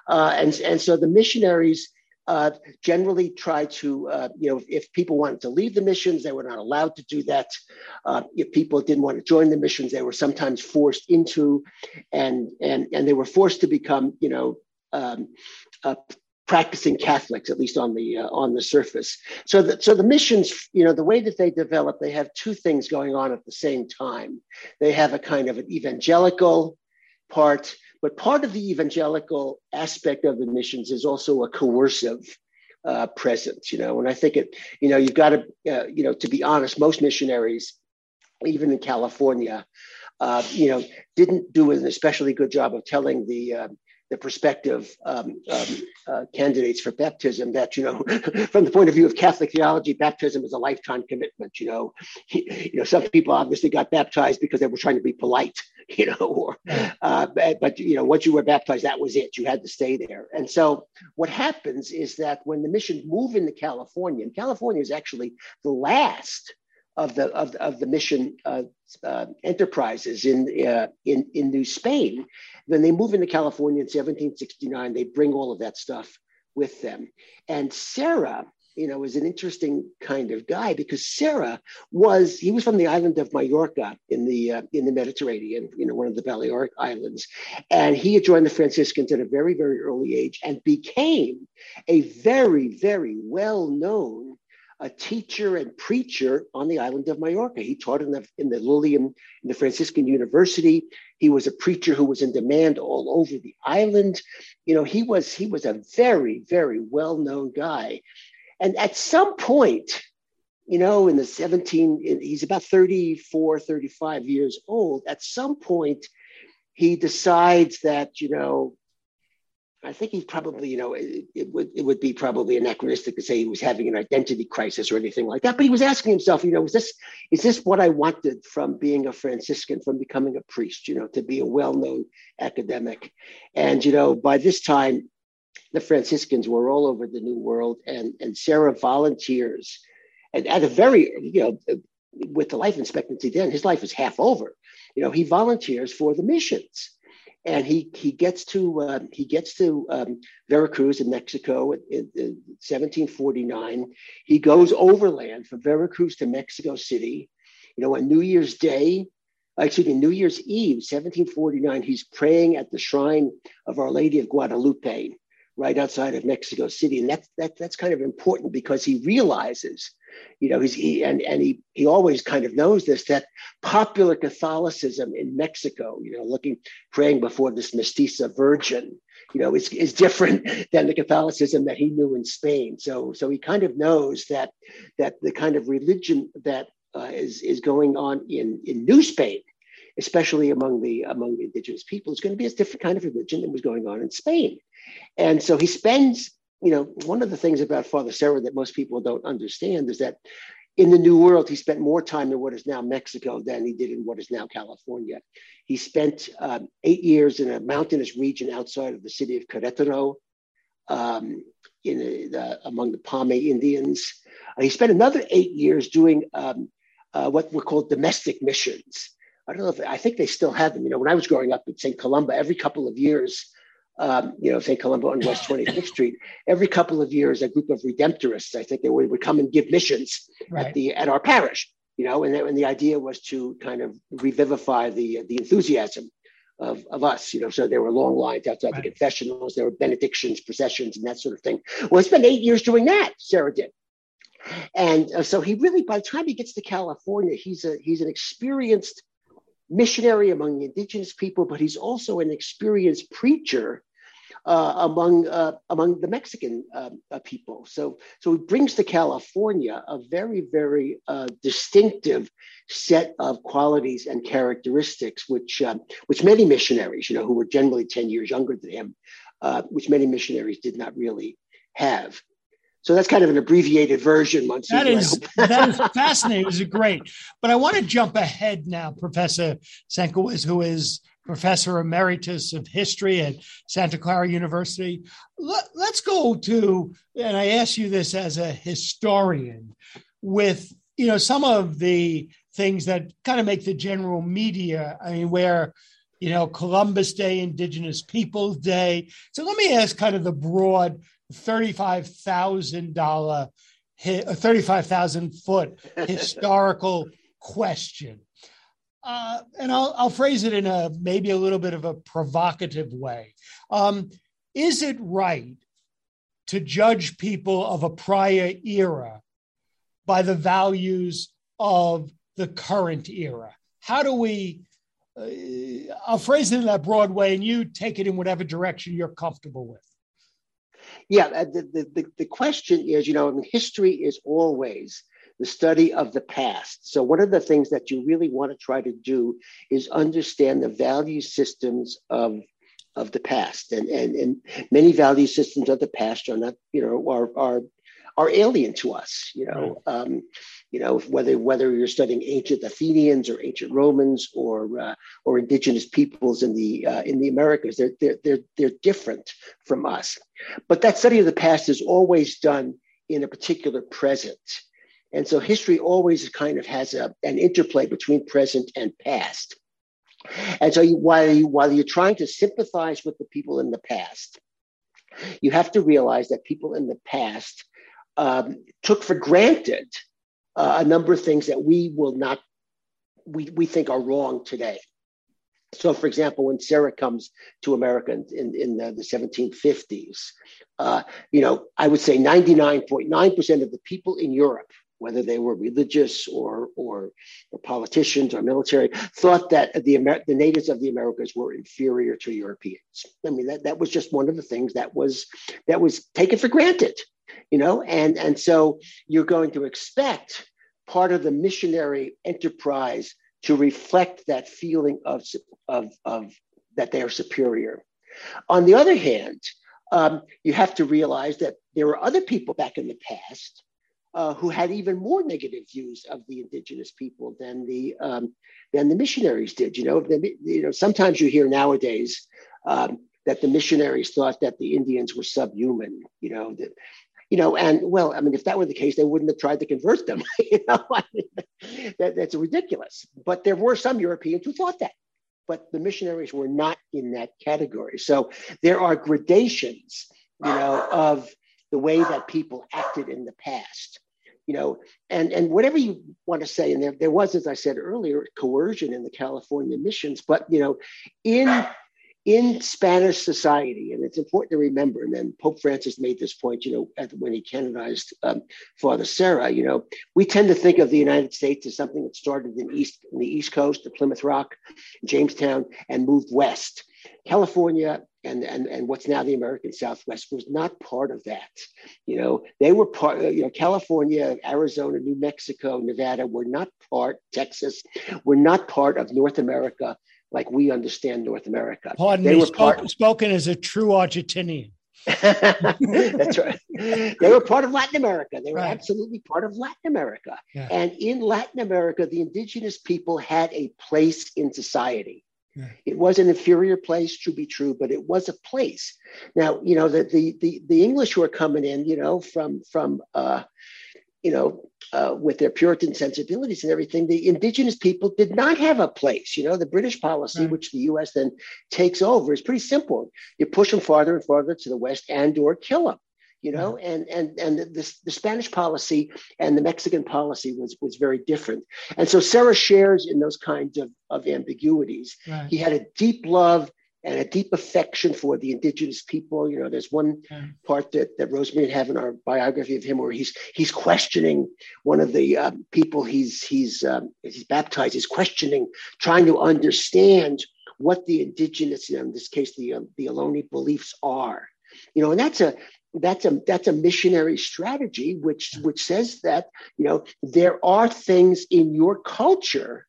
uh, and and so the missionaries. Uh, generally try to, uh, you know, if people wanted to leave the missions, they were not allowed to do that. Uh, if people didn't want to join the missions, they were sometimes forced into, and and and they were forced to become, you know, um, uh, practicing Catholics, at least on the uh, on the surface. So the, so the missions, you know, the way that they develop, they have two things going on at the same time. They have a kind of an evangelical part, but part of the evangelical aspect of the missions is also a coercive uh, presence. You know, and I think it, you know, you've got to, uh, you know, to be honest, most missionaries, even in California. Uh, you know, didn't do an especially good job of telling the uh, the prospective um, um, uh, candidates for baptism that you know (laughs) from the point of view of catholic theology baptism is a lifetime commitment you know. (laughs) You know some people obviously got baptized because they were trying to be polite (laughs) you know or, uh, but, but you know once you were baptized that was it. You had to stay there. And so what happens is that when the missions move into california and california is actually the last of the of, of the mission uh, uh, enterprises in uh, in in New Spain. Then they move into California in 1769. They bring all of that stuff with them. And Serra, you know, was an interesting kind of guy because Serra was he was from the island of Majorca in the uh, in the Mediterranean, you know, one of the Balearic Islands, and he had joined the Franciscans at a very very early age and became a very very well known a teacher and preacher on the island of Majorca. He taught in the in the Lilium in the Franciscan University. He was a preacher who was in demand all over the island. You know, he was he was a very very well known guy, and at some point, you know, in the 17, he's about 34, 35 years old. At some point, he decides that you know I think he's probably, you know, it, it, would it would be probably anachronistic to say he was having an identity crisis or anything like that. But he was asking himself, you know, is this is this what I wanted from being a Franciscan, from becoming a priest, you know, to be a well-known academic? And you know, by this time, the Franciscans were all over the New World, and and Serra volunteers, and at a very, you know, with the life expectancy then, his life is half over. You know, he volunteers for the missions and he he gets to uh, he gets to um, Veracruz in Mexico in, in, in, 1749. He goes overland from Veracruz to Mexico City. You know, on New Year's Day, excuse me, New Year's Eve, 1749, he's praying at the shrine of Our Lady of Guadalupe, right outside of Mexico City, and that's that, that's kind of important because he realizes you know, he's he, and and he he always kind of knows this that popular Catholicism in Mexico, you know, looking praying before this mestiza virgin, you know, is is different (laughs) than the Catholicism that he knew in Spain. So so he kind of knows that that the kind of religion that uh, is is going on in in New Spain especially among the among indigenous people, is going to be a different kind of religion than was going on in Spain. And so he spends you know, one of the things about Father Serra that most people don't understand is that in the New World, he spent more time in what is now Mexico than he did in what is now California. He spent um, eight years in a mountainous region outside of the city of Querétaro, um, in a, the, among the Pame Indians. Uh, he spent another eight years doing um, uh, what were called domestic missions. I don't know if I think they still have them. You know, when I was growing up in St. Columba, every couple of years, um, you know, St. Columba on West 25th Street, every couple of years, a group of redemptorists, I think they would, would come and give missions right. at the at our parish. you know, and, and the idea was to kind of revivify the the enthusiasm of, of us, you know. So there were long lines outside right. the confessionals, there were benedictions, processions, and that sort of thing. Well, he spent eight years doing that. Serra did, and uh, so he really, by the time he gets to California, he's a he's an experienced missionary among indigenous people, but he's also an experienced preacher uh, among uh, among the Mexican um, uh, people. So so he brings to California a very very uh, distinctive set of qualities and characteristics, which um, which many missionaries, you know, who were generally ten years younger than him, uh, which many missionaries did not really have. So that's kind of an abbreviated version, Monsignor. That is that is (laughs) fascinating. It was great. But I want to jump ahead now, Professor Senkewicz, who is professor emeritus of history at Santa Clara University. Let, us go to, and I ask you this as a historian, with you know some of the things that kind of make the general media. I mean, where you know Columbus Day, Indigenous Peoples Day. So let me ask kind of the broad thirty-five thousand dollar, thirty-five thousand foot (laughs) historical question uh, and I'll, I'll phrase it in a maybe a little bit of a provocative way. Um, is it right to judge people of a prior era by the values of the current era? How do we? Uh, I'll phrase it in that broad way, and you take it in whatever direction you're comfortable with. Yeah, uh, the, the, the question is, you know, I mean, history is always the study of the past. So, one of the things that you really want to try to do is understand the value systems of of the past, and and and many value systems of the past are not, you know, are are are alien to us. You know, um, you know whether whether you're studying ancient Athenians or ancient Romans or uh, or indigenous peoples in the uh, in the Americas, they're, they're they're they're different from us. But that study of the past is always done in a particular present. And so history always kind of has a, an interplay between present and past. And so you, while, you, while you're trying to sympathize with the people in the past, you have to realize that people in the past um, took for granted uh, a number of things that we will not, we, we think are wrong today. So, for example, when Serra comes to America in, in, the, the, 1750s, uh, you know, I would say 99.9% of the people in Europe whether they were religious or, or, politicians or military, thought that the, Amer- the natives of the Americas were inferior to Europeans. I mean, that, that was just one of the things that was, that was taken for granted, you know? And, and so you're going to expect part of the missionary enterprise to reflect that feeling of, of, of that they are superior. On the other hand, um, you have to realize that there were other people back in the past uh, who had even more negative views of the indigenous people than the um, than the missionaries did. You know, the, you know, sometimes you hear nowadays um, that the missionaries thought that the Indians were subhuman. You know, that, you know, and well, I mean, if that were the case, they wouldn't have tried to convert them. (laughs) you know, I mean, that, that's ridiculous. But there were some Europeans who thought that. But the missionaries were not in that category. So there are gradations, you know, of the way that people acted in the past you know, and and whatever you want to say, and there there was, as I said earlier, coercion in the California missions, but you know, in in Spanish society, and it's important to remember, and then Pope Francis made this point, you know, at, when he canonized um, Father Serra, you know, we tend to think of the United States as something that started in East in the East Coast, at Plymouth Rock, Jamestown, and moved west. California and, and, and what's now the American Southwest was not part of that. You know, they were part, you know, California, Arizona, New Mexico, Nevada were not part, Texas, were not part of North America like we understand North America. Pardon they me, were spoke, part, spoken as a true Argentinian. (laughs) That's right. They were part of Latin America. They were right. absolutely part of Latin America. Yeah. And in Latin America, the indigenous people had a place in society. It was an inferior place to be true, but it was a place. Now, you know, the the the, the English who are coming in, you know, from from uh, you know, uh, with their Puritan sensibilities and everything, the indigenous people did not have a place. You know, the British policy, right. which the U.S. then takes over, is pretty simple. You push them farther and farther to the west, and or kill them you know, and and and the, the Spanish policy and the Mexican policy was was very different. And so Serra shares in those kinds of, of ambiguities. Right. He had a deep love and a deep affection for the indigenous people. You know, there's one yeah. part that, that Rosemary and have in our biography of him where he's he's questioning one of the uh, people he's he's um, he's baptized. He's questioning, trying to understand what the indigenous, you know, in this case, the um, the Ohlone beliefs are. You know, and that's a that's a that's a missionary strategy which which says that you know there are things in your culture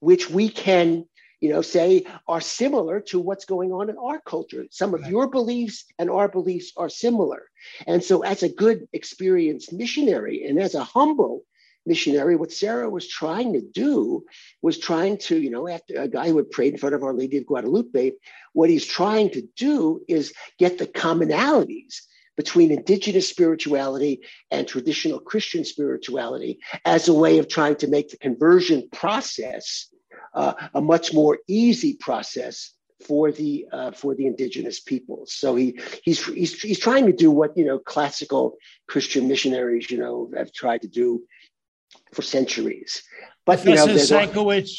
which we can you know, say are similar to what's going on in our culture. Some of right. your beliefs and our beliefs are similar. And so, as a good, experienced missionary and as a humble missionary, what Serra was trying to do was trying to, you know, after a guy who had prayed in front of Our Lady of Guadalupe, what he's trying to do is get the commonalities between indigenous spirituality and traditional Christian spirituality as a way of trying to make the conversion process uh, a much more easy process for the uh, for the indigenous peoples. So he he's, he's he's trying to do what you know classical Christian missionaries you know have tried to do for centuries. But you know,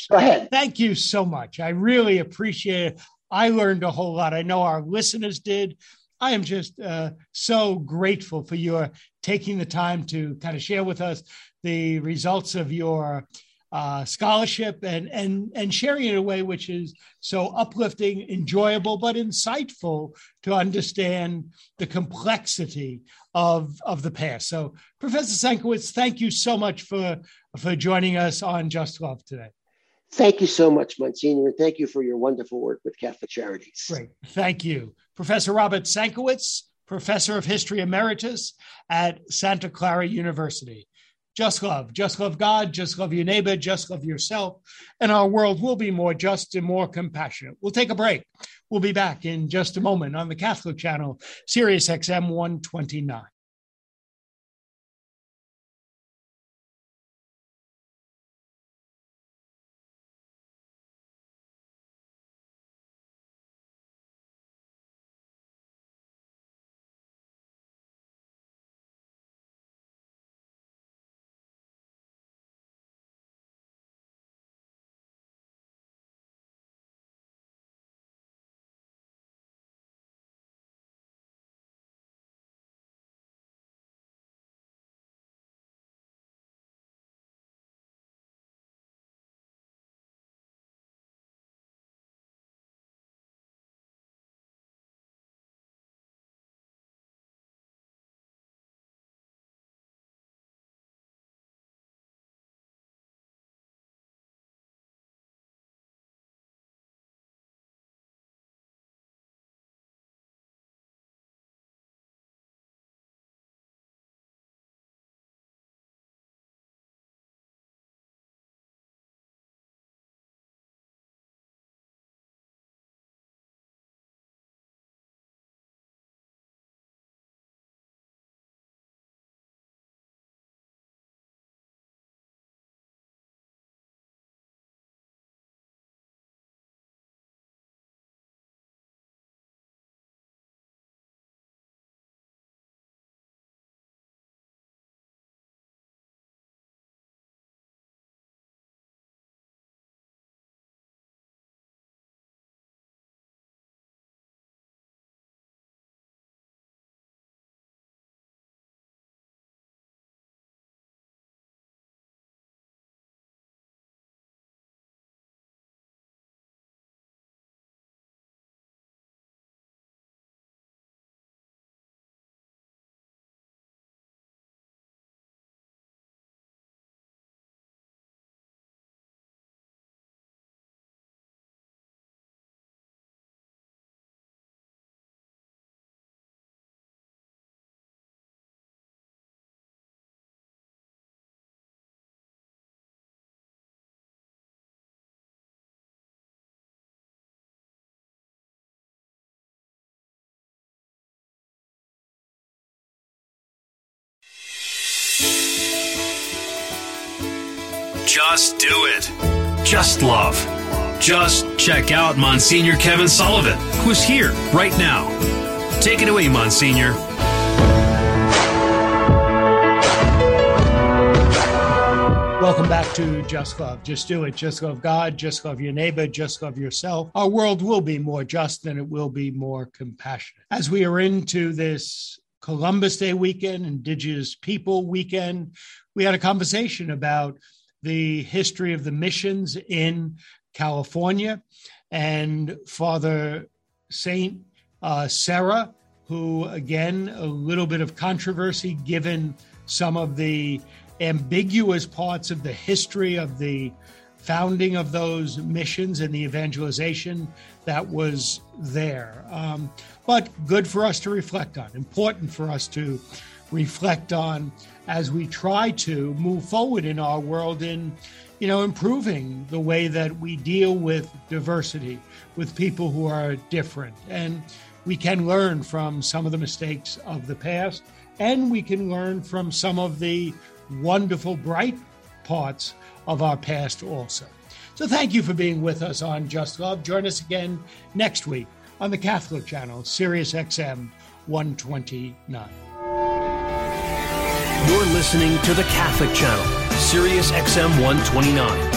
go ahead. Thank you so much. I really appreciate it. I learned a whole lot. I know our listeners did. I am just uh, so grateful for your taking the time to kind of share with us the results of your uh, scholarship and and and sharing it in a way which is so uplifting, enjoyable, but insightful to understand the complexity of of the past. So, Professor Senkewicz, thank you so much for for joining us on Just Love today. Thank you so much, Monsignor, and thank you for your wonderful work with Catholic Charities. Great, thank you, Professor Robert Senkewicz, Professor of History Emeritus at Santa Clara University. Just love, just love God, just love your neighbor, just love yourself, and our world will be more just and more compassionate. We'll take a break. We'll be back in just a moment on the Catholic Channel, Sirius XM 129. Just do it. Just love. Just check out Monsignor Kevin Sullivan, who's here right now. Take it away, Monsignor. Welcome back to Just Love. Just do it. Just love God. Just love your neighbor. Just love yourself. Our world will be more just and it will be more compassionate. As we are into this Columbus Day weekend, Indigenous People weekend, we had a conversation about the history of the missions in California and Father Saint uh, Serra, who, again, a little bit of controversy given some of the ambiguous parts of the history of the founding of those missions and the evangelization that was there. Um, but good for us to reflect on, important for us to reflect on as we try to move forward in our world in you know improving the way that we deal with diversity with people who are different and we can learn from some of the mistakes of the past and we can learn from some of the wonderful, bright parts of our past also. So thank you for being with us on Just Love. Join us again next week on the Catholic Channel, Sirius XM 129. You're listening to the Catholic Channel, Sirius XM 129.